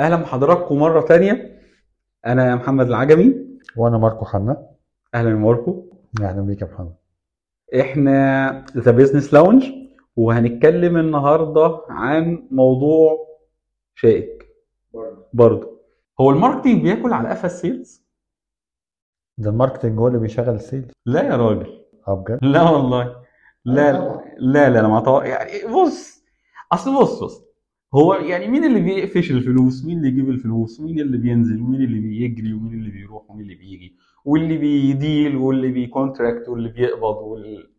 أهلا بحضراتكم مرة تانية. أنا محمد العجمي. وأنا ماركو حنا أهلا يا ماركو. أهلا بيك يا محمد. إحنا The Business Lounge وهنتكلم النهارده عن موضوع شائك. برضه هو ال marketing بياكل على قفا ال sales؟ ده ال marketing هو اللي بيشغل ال sales. لا يا راجل. آه بجد؟ لا والله. لا طبعا. لا لا أنا ما طبعا. يعني بص أصل بص بص. هو يعني مين اللي بيقفش الفلوس؟ مين اللي يجيب الفلوس؟ مين اللي بينزل؟ ومين اللي بيجري؟ ومين اللي بيروح؟ ومين اللي بيجي؟ واللي بي deal؟ واللي بي contract واللي بيقبض؟ وال...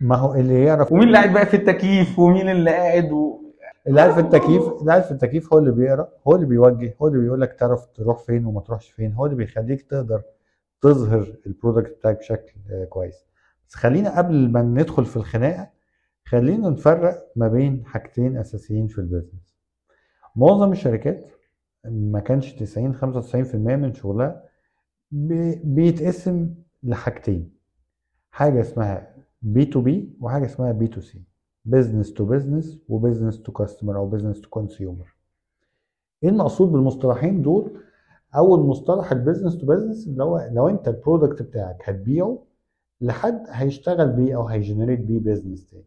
ما هو اللي يعرف ومين اللي قاعد بقى في التكييف؟ ومين اللي قاعد و... اللي قاعد في التكييف اللي قاعد في التكييف هو اللي بيقرأ هو اللي بيوجه هو اللي بيقول لك تعرف تروح فين وما تروحش فين هو اللي بيخليك تقدر تظهر ال product بتاعك بشكل كويس. بس خلينا قبل ما ندخل في الخناقة خلينا نفرق ما بين حاجتين أساسيين في ال business معظم الشركات ما كانش 90 95% من شغلها بي- بيتقسم لحاجتين. حاجة اسمها B to B وحاجة اسمها B to C. business to business و business to customer أو business to consumer إيه المقصود بالمصطلحين دول؟ أول مصطلح ال business to business اللي هو لو أنت ال product بتاعك هتبيعه لحد هيشتغل بيه أو ه generate بيه business تاني.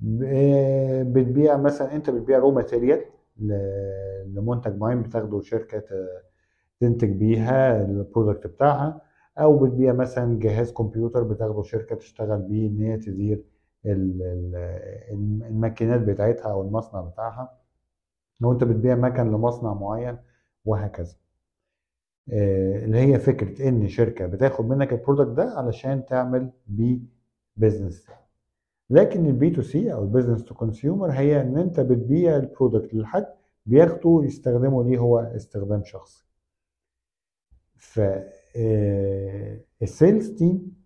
بتبيع مثلا أنت بتبيع raw material لمنتج معين بتاخده شركة تنتج بيها ال product بتاعها أو بتبيع مثلا جهاز كمبيوتر بتاخده شركة تشتغل بيه إن هي تدير ال- ال- الماكينات بتاعتها أو المصنع بتاعها. لو أنت بتبيع مكن لمصنع معين وهكذا. آه، اللي هي فكرة إن شركة بتاخد منك ال product ده علشان تعمل بيه business لكن ال B to C أو ال business to consumer هي إن أنت بتبيع ال product لحد بياخده يستخدمه ليه هو استخدام شخصي. ف ال sales team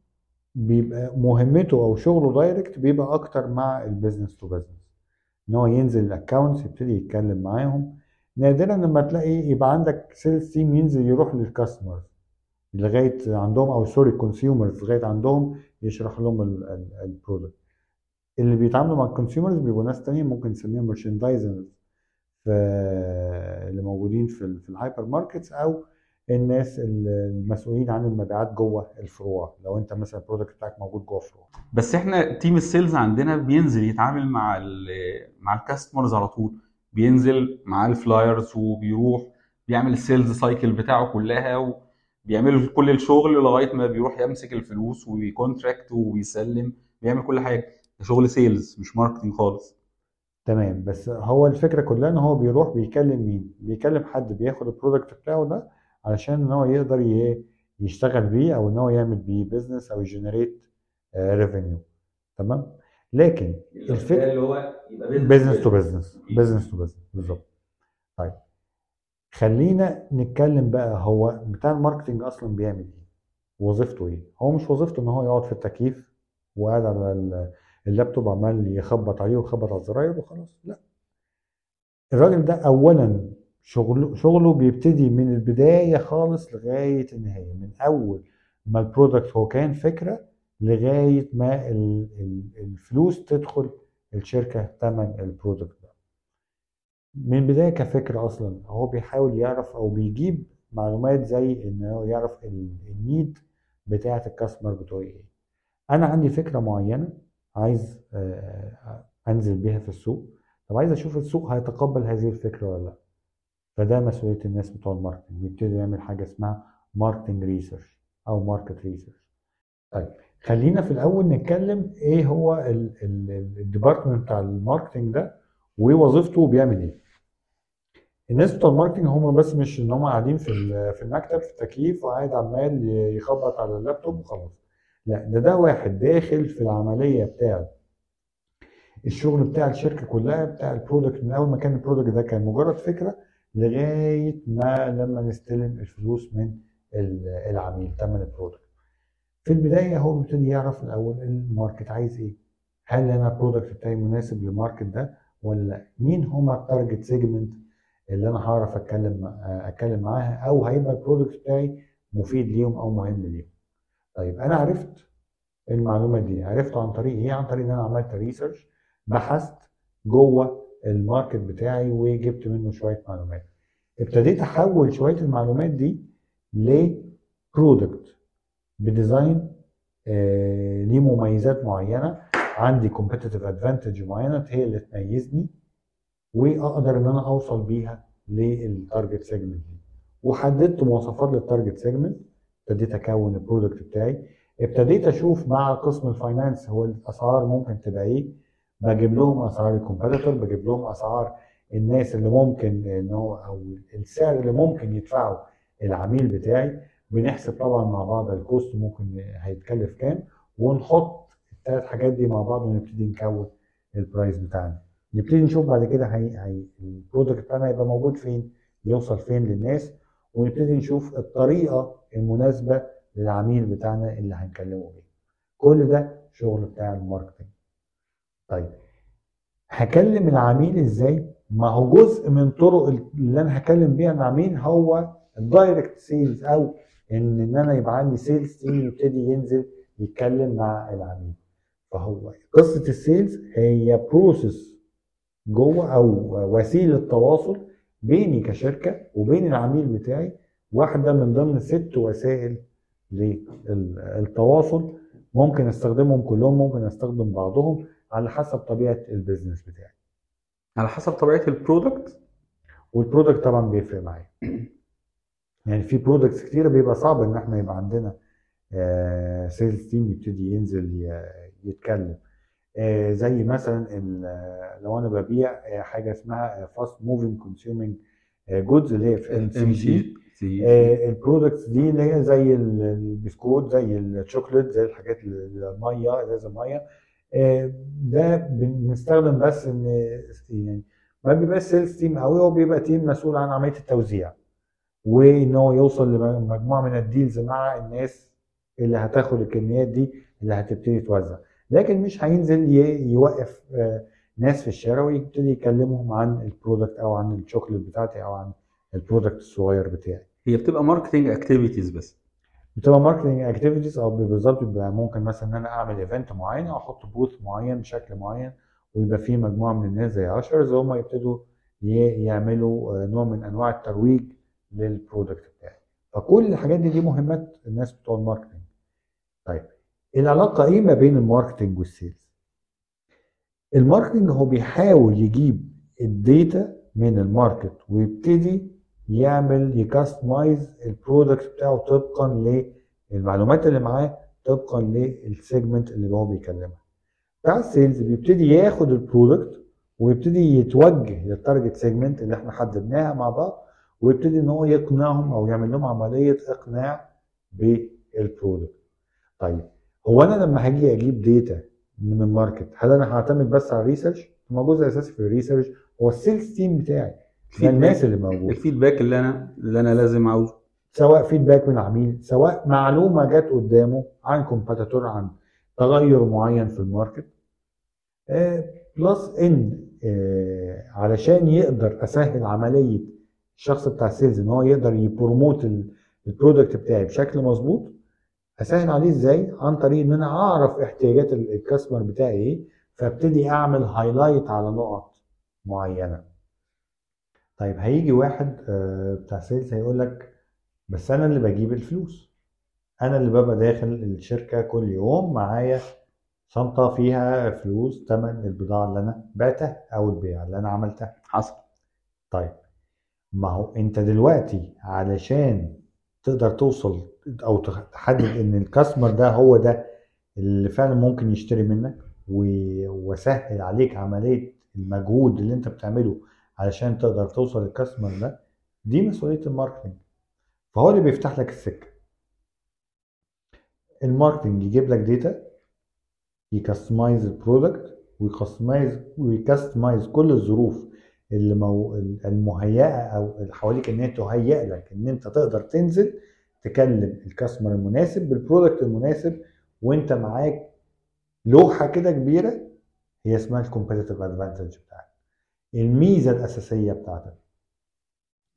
بيبقى مهمته أو شغله direct بيبقى أكتر مع ال business to business إن هو ينزل ال accounts يبتدي يتكلم معاهم. نادرا لما تلاقي يبقى عندك sales team ينزل يروح لل customers لغاية عندهم أو sorry consumers لغاية عندهم يشرح لهم ال product اللي بيتعاملوا مع ال consumers بيبقوا ناس تانية ممكن نسميهم merchandisers اللي موجودين في في ال hyper markets أو الناس المسؤولين عن المبيعات جوه الفروع. لو أنت مثلا ال product بتاعك موجود جوه فروع بس إحنا team ال sales عندنا بينزل يتعامل مع مع ال customers على طول. بينزل مع ال flyers وبيروح بيعمل ال sales cycle بتاعه كلها وبيعمل كل الشغل لغاية ما بيروح يمسك الفلوس وي contract ويسلم بيعمل كل حاجة. شغل sales مش marketing خالص. تمام. بس هو الفكرة كلها إن هو بيروح بيكلم مين؟ بيكلم حد بياخد ال product بتاعه ده علشان إن هو يقدر يشتغل بيه أو إن هو يعمل بيه business أو ي generate revenue تمام؟ لكن الفكرة اللي هو يبقى business to business business to business بالظبط. طيب. خلينا نتكلم بقى هو بتاع ال marketing أصلا بيعمل إيه؟ وظيفته إيه؟ هو مش وظيفته إن هو يقعد في التكييف وقاعد على ال- اللابتوب عمال يخبط عليه ويخبط على الزراير وخلاص. لا. الراجل ده اولا شغله شغله بيبتدي من البداية خالص لغاية النهاية من أول ما ال product هو كان فكرة لغاية ما ال- ال- الفلوس تدخل الشركة ثمن ال product ده. من البدايه كفكرة أصلا هو بيحاول يعرف أو بيجيب معلومات زي إن هو يعرف ال- need بتاعة ال customer بتوعي إيه. أنا عندي فكرة معينة عايز آه، أنزل بيها في السوق. طب عايز أشوف السوق هيتقبل هذه الفكرة ولا لأ. فده مسؤولية الناس بتوع ال marketing بيبتدي يعمل حاجة اسمها marketing research أو market research طيب خلينا في الأول نتكلم إيه هو ال department بتاع ال marketing ده ووظيفته وبيعمل إيه. الناس بتوع ال marketing هم بس مش إن هم قاعدين في في المكتب في التكييف وقاعد عمال يخبط على اللابتوب وخلاص. لا ده ده واحد داخل في العملية بتاعت الشغل بتاع الشركة كلها بتاع ال product. من أول ما كان ال product ده كان مجرد فكرة لغاية ما لما نستلم الفلوس من ال- العميل ثمن ال product. في البداية هو بيبتدي يعرف الأول ال market عايز إيه. هل أنا ال product بتاعي مناسب لل market ده ولا لأ؟ مين هما ال target segment اللي أنا هعرف أتكلم أتكلم معاها؟ أو هيبقى ال product بتاعي مفيد ليهم أو مهم ليهم؟ طيب أنا عرفت المعلومة دي عرفته عن طريق إيه؟ عن طريق إن أنا عملت research بحثت جوه ال market بتاعي وجبت منه شوية معلومات. ابتديت أحول شوية المعلومات دي ل product ب design آه ليه مميزات معينة عندي competitive advantage معينة هي اللي تميزني وأقدر إن أنا أوصل بيها لل target segment دي. وحددت مواصفات لل target segment ابتديت اكون ال product بتاعي. ابتديت أشوف مع قسم ال finance هو الاسعار ممكن تبقى إيه. بجيب لهم اسعار ال competitor بجيب لهم اسعار الناس اللي ممكن ان هو أو السعر اللي ممكن يدفعه العميل بتاعي. بنحسب طبعا مع بعض ال cost ممكن هيتكلف كام ونحط الثلاث حاجات دي مع بعض ونبتدي نكون ال price بتاعنا. نبتدي نشوف بعد كده هي, هي ال product بتاعنا هيبقى موجود فين يوصل فين للناس. ونبتدي نشوف الطريقة المناسبة للعميل بتاعنا اللي هنكلمه بيه. كل ده شغل بتاع ال marketing طيب هكلم العميل إزاي؟ ما هو جزء من طرق اللي أنا هكلم بيها العميل هو ال direct sales أو إن إن أنا يبقى عندي sales team يبتدي ينزل يتكلم مع العميل. فهو قصة ال sales هي process جوه أو وسيلة تواصل بيني كشركة وبين العميل بتاعي واحدة من ضمن ست وسائل للتواصل ممكن أستخدمهم كلهم ممكن أستخدم بعضهم على حسب طبيعة ال business بتاعي. على حسب طبيعة ال product وال product طبعا بيفرق معايا. يعني في products كتيرة بيبقى صعب إن إحنا يبقى عندنا sales team يبتدي ينزل يتكلم. زي مثلا لو أنا ببيع حاجة اسمها fast moving consuming goods اللي هي FMCG ال products دي. اللي هي زي البسكوت زي الشوكليت زي الحاجات المية ازاز الميه ده بنستخدم بس إن يعني ما بيبقاش sales team قوي هو بيبقى تيم مسؤول عن عملية التوزيع. وإن هو يوصل لمجموعة من ال dealers مع الناس اللي هتاخد الكميات دي اللي هتبتدي توزع. لكن مش هينزل يوقف ناس في الشارع ويبتدي يكلمهم عن ال product أو عن الشوكليت بتاعتي أو عن ال product الصغير بتاعي. هي بتبقى marketing activities بس. بتبقى marketing activities أو بالظبط بيبقى ممكن مثلا إن أنا أعمل event معين أو أحط booth معين بشكل معين ويبقى فيه مجموعة من الناس زي ushers هم يبتدوا يعملوا نوع من أنواع الترويج لل product بتاعي. فكل الحاجات دي دي مهمات الناس بتوع ال marketing طيب العلاقة إيه ما بين ال marketing وال sales؟ ال marketing هو بيحاول يجيب ال data من ال market ويبتدي يعمل ي customize ال product بتاعه طبقا للمعلومات اللي معاه طبقا لل segment اللي هو بيكلمها. بتاع ال sales بيبتدي ياخد ال product ويبتدي يتوجه لل target segment اللي إحنا حددناها مع بعض ويبتدي إن هو يقنعهم أو يعمل لهم عملية إقناع بال product طيب هو أنا لما هاجي أجيب data من ال market هل أنا هعتمد بس على ال research؟ ما جزء أساسي في ال research هو ال sales team بتاعي الناس اللي موجودة. ال feedback اللي أنا اللي أنا لازم عاوزه سواء feedback من العميل سواء معلومة جت قدامه عن competitor عن تغير معين في ال market. Plus إن آه علشان يقدر أسهل عملية الشخص بتاع ال sales إن هو يقدر ي promote ال product بتاعي بشكل مظبوط أسهل عليه إزاي؟ عن طريق إن أنا أعرف احتياجات ال customer بتاعي إيه فأبتدي أعمل highlight على نقط معينة. طيب هيجي واحد بتاع sales هيقول لك بس أنا اللي بجيب الفلوس. أنا اللي ببقى داخل الشركة كل يوم معايا شنطة فيها فلوس تمن البضاعة اللي أنا بعتها أو البيع اللي أنا عملتها. حصل. طيب ما هو أنت دلوقتي علشان تقدر توصل أو تحدد إن الكاستمر ده هو ده اللي فعلا ممكن يشتري منك وسهل عليك عملية المجهود اللي أنت بتعمله علشان تقدر توصل لل customer ده دي مسؤولية ال marketing فهو اللي بيفتح لك السكة. ال marketing يجيب لك داتا يكستمايز البرودكت ويكستمايز ويكستمايز كل الظروف اللي المهيئة أو اللي حواليك إن هي تهيئ لك إن أنت تقدر تنزل تكلم ال customer المناسب بال product المناسب وانت معاك لوحة كده كبيرة هي اسمها ال competitive advantage بتاعك. الميزة الأساسية بتاعتك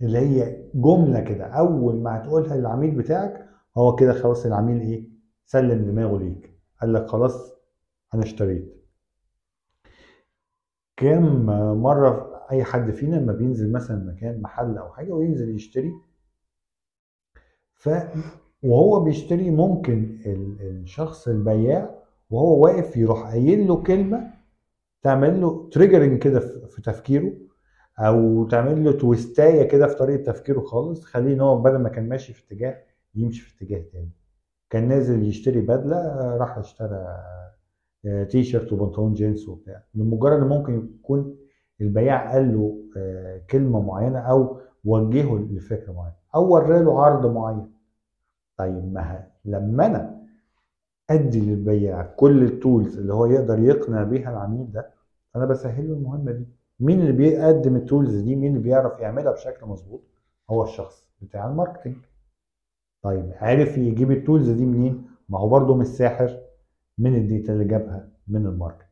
اللي هي جملة كده أول ما هتقولها للعميل بتاعك هو كده خلاص العميل إيه؟ سلم دماغه ليك. قال لك خلاص أنا اشتريت. كم مرة أي حد فينا لما بينزل مثلا مكان محل أو حاجة وينزل يشتري ف وهو بيشتري ممكن ال- الشخص البياع وهو واقف يروح قايل له كلمة تعمل له triggering كده في تفكيره أو تعمل له twist ايه كده في طريقة تفكيره خالص تخليه إن هو بدل ما كان ماشي في اتجاه يمشي في اتجاه تاني. كان نازل يشتري بدلة آه، راح اشترى آه، تي شيرت وبنطلون جينز وبتاع. لمجرد إن ممكن يكون البياع قال له آه، كلمة معينة أو وجهه لفكرة معينة أو وراله عرض معين. طيب ما لما أنا أدي للبياع كل ال tools اللي هو يقدر يقنع بيها العميل ده أنا بسهل له المهمة دي. مين اللي بيقدم ال tools دي؟ مين اللي بيعرف يعملها بشكل مظبوط؟ هو الشخص بتاع ال marketing طيب عرف يجيب ال tools دي منين؟ ما هو برضه مش ساحر. من ال data اللي جابها؟ من ال market.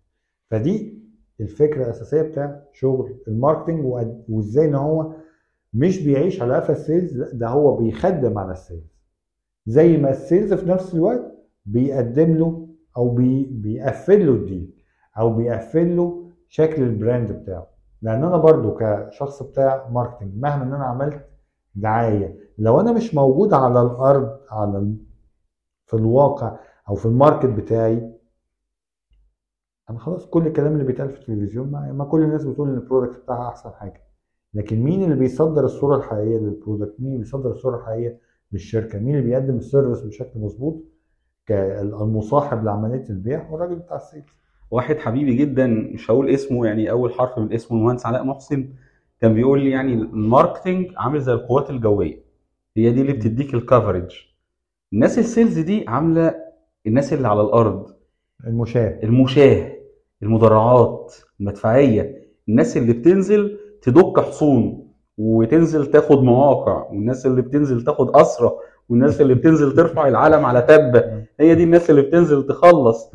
فدي الفكرة الأساسية بتاع شغل ال marketing وإزاي إن هو مش بيعيش على قفا ال sales لأ ده هو بيخدم على ال sales. زي ما ال sales في نفس الوقت بيقدم له أو بي بيقفل له ال deal أو بيقفل له شكل ال brand بتاعه. لأن أنا برضو كشخص بتاع marketing مهما إن أنا عملت دعاية لو أنا مش موجود على الأرض على في الواقع أو في ال market بتاعي أنا خلاص كل الكلام اللي بيتقال في التلفزيون ما, ما كل الناس بتقول إن ال product بتاعها أحسن حاجة. لكن مين اللي بيصدر الصورة الحقيقية لل product مين اللي بيصدر الصورة الحقيقية؟ للشركه مين اللي بيقدم ال service بشكل مظبوط؟ كالمصاحب لعملية البيع هو الراجل بتاع ال sales. واحد حبيبي جدا مش هقول اسمه يعني أول حرف من اسمه المهندس علاء محسن كان بيقول لي يعني ال marketing عامل زي القوات الجوية. هي دي اللي بتديك ال coverage الناس ال sales دي عاملة الناس اللي على الأرض. المشاة. المشاة المدرعات المدفعية. الناس اللي بتنزل تدك حصون. وتنزل تاخد مواقع والناس اللي بتنزل تاخد اسرى والناس اللي بتنزل ترفع العلم على تبة هي دي الناس اللي بتنزل تخلص.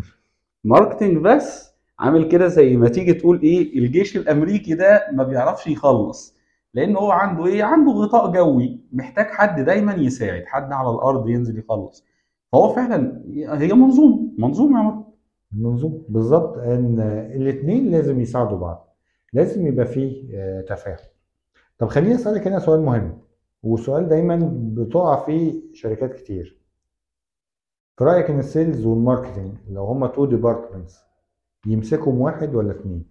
ماركتنج بس عامل كده زي ما تيجي تقول إيه الجيش الأمريكي ده ما بيعرفش يخلص لأن هو عنده إيه عنده غطاء جوي محتاج حد دايما يساعد حد على الأرض ينزل يخلص. فهو فعلا هي منظومة منظومة يا مرة. المنظوم بالظبط إن الاثنين لازم يساعدوا بعض لازم يبقى فيه آه، تفاهم. طب خليني أسألك هنا سؤال مهم وسؤال دايما بتقع فيه شركات كتير. في رأيك إن ال sales وال marketing لو هما two departments يمسكهم واحد ولا اتنين؟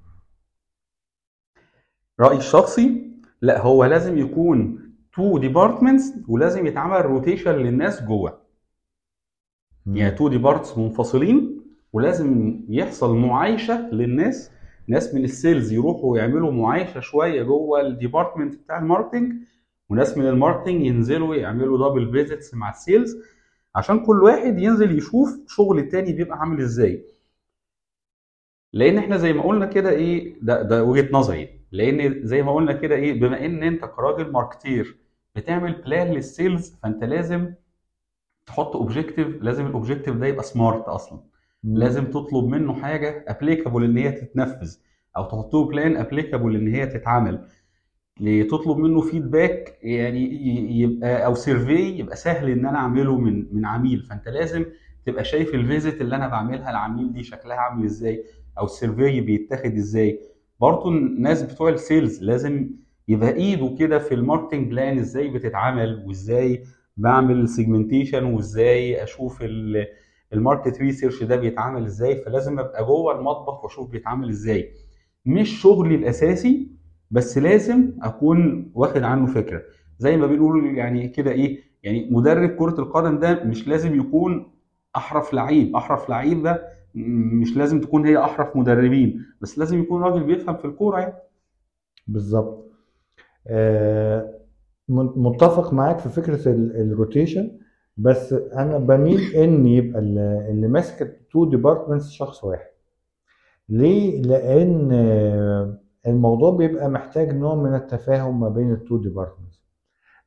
رأيي الشخصي لا هو لازم يكون two departments ولازم يتعمل rotation للناس جوه. يعني two departments منفصلين ولازم يحصل معايشة للناس ناس من ال sales يروحوا يعملوا معايشة شوية جوه ال department بتاع ال marketing وناس من ال marketing ينزلوا يعملوا double visits مع ال sales عشان كل واحد ينزل يشوف شغل التاني بيبقى عامل إزاي. لأن إحنا زي ما قلنا كده إيه ده ده وجهة نظري. لأن زي ما قلنا كده إيه بما إن أنت كراجل marketer بتعمل plan لل sales فأنت لازم تحط objective لازم ال objective ده يبقى SMART أصلا. لازم تطلب منه حاجة applicable إن هي تتنفذ أو تحط له plan applicable إن هي تتعمل. تطلب منه feedback يعني يبقى أو survey يبقى سهل إن أنا أعمله من من عميل. فأنت لازم تبقى شايف ال visit اللي أنا بعملها للعميل دي شكلها عامل إزاي أو ال survey بيتاخد إزاي. برضه الناس بتوع ال sales لازم يبقى إيده كده في ال marketing plan إزاي بتتعمل وإزاي بعمل segmentation وإزاي أشوف ال- ال market research ده بيتعمل إزاي فلازم ابقى جوه المطبخ واشوف بيتعمل إزاي. مش شغلي الأساسي بس لازم أكون واخد عنه فكرة. زي ما بنقول يعني كده إيه يعني مدرب كرة القدم ده مش لازم يكون أحرف لعيب. أحرف لعيب ده مش لازم تكون هي أحرف مدربين بس لازم يكون راجل بيفهم في الكورة يعني. بالظبط. آه، متفق معاك في فكرة ال- ال rotation بس أنا بميل إن يبقى ال- اللي ماسك ال two departments شخص واحد. ليه؟ لأن الموضوع بيبقى محتاج نوع من التفاهم ما بين ال two departments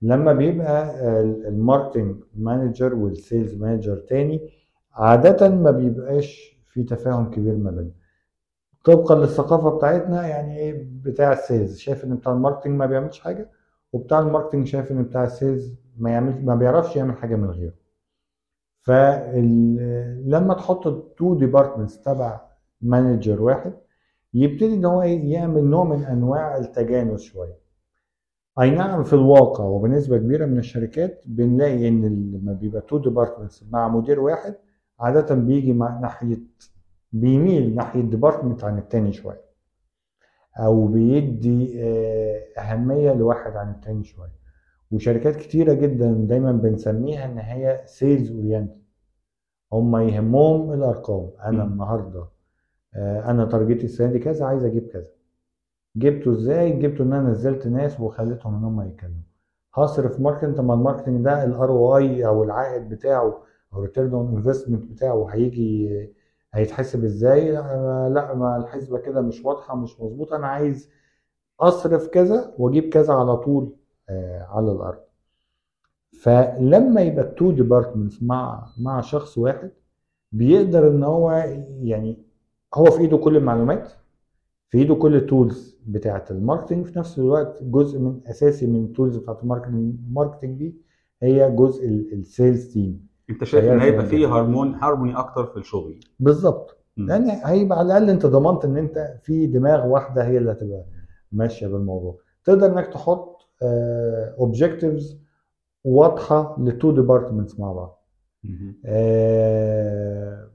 لما بيبقى ال marketing manager وال sales manager تاني عادة ما بيبقاش في تفاهم كبير ما بينهم. طبقا للثقافة بتاعتنا يعني إيه؟ بتاع ال sales شايف إن بتاع ال marketing ما بيعملش حاجة وبتاع ال marketing شايف إن بتاع ال sales ما يعمل ما بيعرفش يعمل حاجة من غيره. فلما تحط ال two departments تبع manager واحد يبتدي إن هو يعمل نوع من أنواع التجانس شوية. أي نعم في الواقع وبنسبة كبيرة من الشركات بنلاقي إن لما بيبقى two departments مع مدير واحد عادة بيجي مع ناحيه بيميل ناحية department عن التاني شوية أو بيدي آه، أهمية لواحد عن التاني شوية. وشركات كتيرة جدا دايما بنسميها إن هي sales oriented هم يهمهم الأرقام. أنا مم. النهارده آه، أنا target ي السنة دي كذا عايز أجيب كذا. جبته إزاي؟ جبته إن أنا نزلت ناس وخليتهم إن هم يتكلموا. هصرف marketing طب ما ال marketing ده ال ROI أو العائد بتاعه أو return on investment بتاعه هيجي هيتحسب إزاي؟ لا ما الحسبة كده مش واضحة مش مظبوطة. أنا عايز أصرف كذا وأجيب كذا على طول. على الأرض فلما يبقى ال two departments مع مع شخص واحد بيقدر إن هو يعني هو في إيده كل المعلومات في إيده كل ال tools بتاعة ال marketing في نفس الوقت جزء من أساسي من ال tools بتاعة ال marketing ال marketing دي هي جزء ال sales team أنت شايف إن هيبقى فيه. harmon harmony أكتر في الشغل بالظبط. لأن هيبقى على الأقل أنت ضمنت إن أنت في دماغ واحدة هي اللي هتبقى ماشية بالموضوع تقدر إنك تحط objectives واضحة لل two departments مع بعض. آه،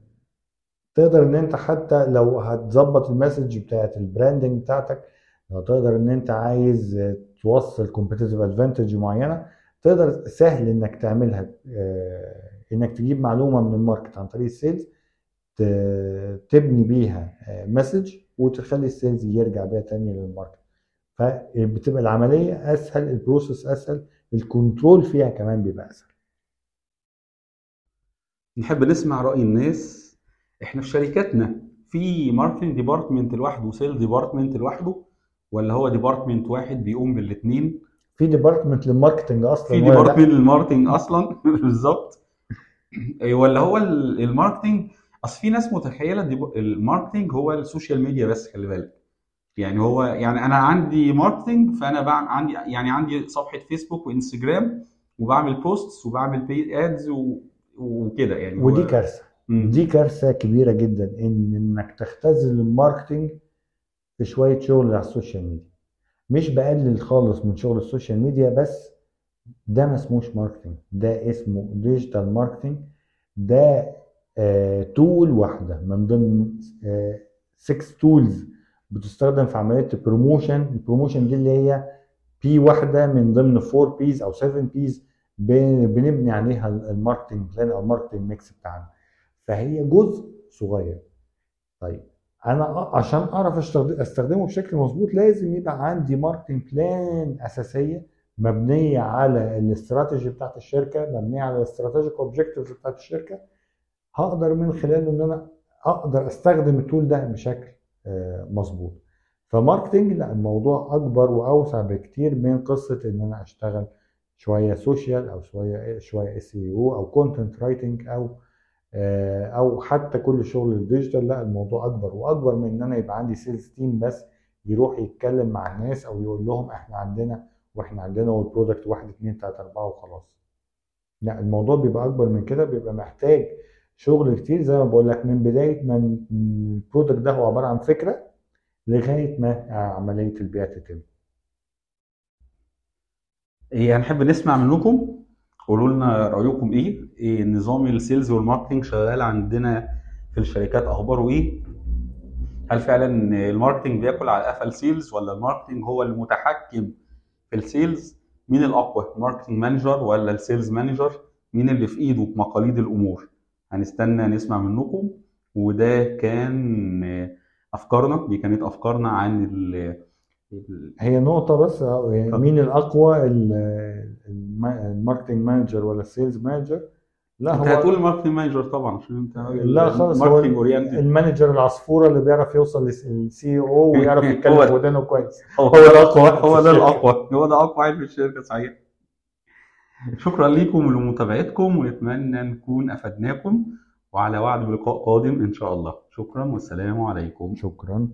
تقدر إن أنت حتى لو هتظبط ال message بتاعت ال branding بتاعتك لو تقدر إن أنت عايز آه، توصل competitive advantage معينة تقدر سهل إنك تعملها آه، إنك تجيب معلومة من ال market عن طريق ال sales تبني بيها message وتخلي ال sales يرجع بيها تاني لل market فبتبقى العملية أسهل ال process أسهل ال control فيها كمان بيبقى أسهل. نحب نسمع رأي الناس. إحنا في شركاتنا في marketing department لوحده و sales department لوحده ولا هو department واحد بيقوم بالاثنين في department لل marketing أصلا في؟ department لل marketing أصلا. بالظبط. أي ولا هو ال- ال marketing أصل في ناس متخيلة ال marketing هو ال social media بس خلي بالك. يعني هو يعني أنا عندي marketing فأنا بعمل عندي يعني عندي صفحة فيسبوك وإنستجرام وبعمل posts وبعمل paid ads وكده يعني هو- ودي كارثة. مم. دي كارثة كبيرة جدا ان إنك تختزل ال marketing في شوية شغل على ال social media. مش بقلل خالص من شغل ال social media بس ده ما اسموش marketing ده اسمه digital marketing ده آه tool واحدة من ضمن 6 tools بتستخدم في عملية ال promotion ال promotion دي اللي هي P واحدة من ضمن 4 Ps أو 7 Ps بنبني عليها ال marketing plan أو ال marketing mix بتاعنا. فهي جزء صغير. طيب أنا عشان أعرف أستخدمه بشكل مظبوط لازم يبقى عندي marketing plan أساسية مبنية على الاستراتيجي بتاعت الشركة مبنية على ال strategic objectives بتاعت الشركة. هقدر من خلاله إن أنا أقدر أستخدم ال tool ده بشكل مظبوط. ف marketing لا الموضوع أكبر وأوسع بكتير من قصة إن أنا أشتغل شوية social أو شوية شوية SEO أو content writing أو آه، أو حتى كل شغل ال digital لا الموضوع أكبر وأكبر من إن أنا يبقى عندي sales team بس يروح يتكلم مع الناس أو يقول لهم إحنا عندنا وإحنا عندنا وال product واحد اتنين تلاتة أربعة وخلاص. لا الموضوع بيبقى أكبر من كده بيبقى محتاج شغل كتير زي ما بقول لك من بداية ما ال product ده هو عبارة عن فكرة لغاية ما عملية البيع تتم. إيه هنحب نسمع منكم قولوا لنا رأيكم إيه؟ إيه نظام ال sales وال marketing شغال عندنا في الشركات؟ أخباره إيه؟ هل فعلا ال marketing بياكل على قفا ال sales ولا ال marketing هو المتحكم في ال sales؟ مين الأقوى ال marketing manager ولا ال sales manager؟ مين اللي في إيده مقاليد الأمور؟ هنستنى نسمع منكم وده كان أفكارنا دي كانت أفكارنا عن ال هي نقطة بس آه، يعني. مين الأقوى ال- الم- ال marketing manager ولا ال sales manager؟ لا أنت هو هتقول ال marketing manager طبعا عشان أنت لا خالص هو ال manager العصفورة اللي بيعرف يوصل لل CEO ويعرف يتكلم ودانه كويس هو ده أقوى واحد هو ده الشركة. الأقوى هو ده أقوى عيب في الشركة صحيح شكرا لكم لمتابعتكم ونتمنى نكون أفدناكم وعلى وعد بلقاء قادم إن شاء الله. شكرا والسلام عليكم. شكرا.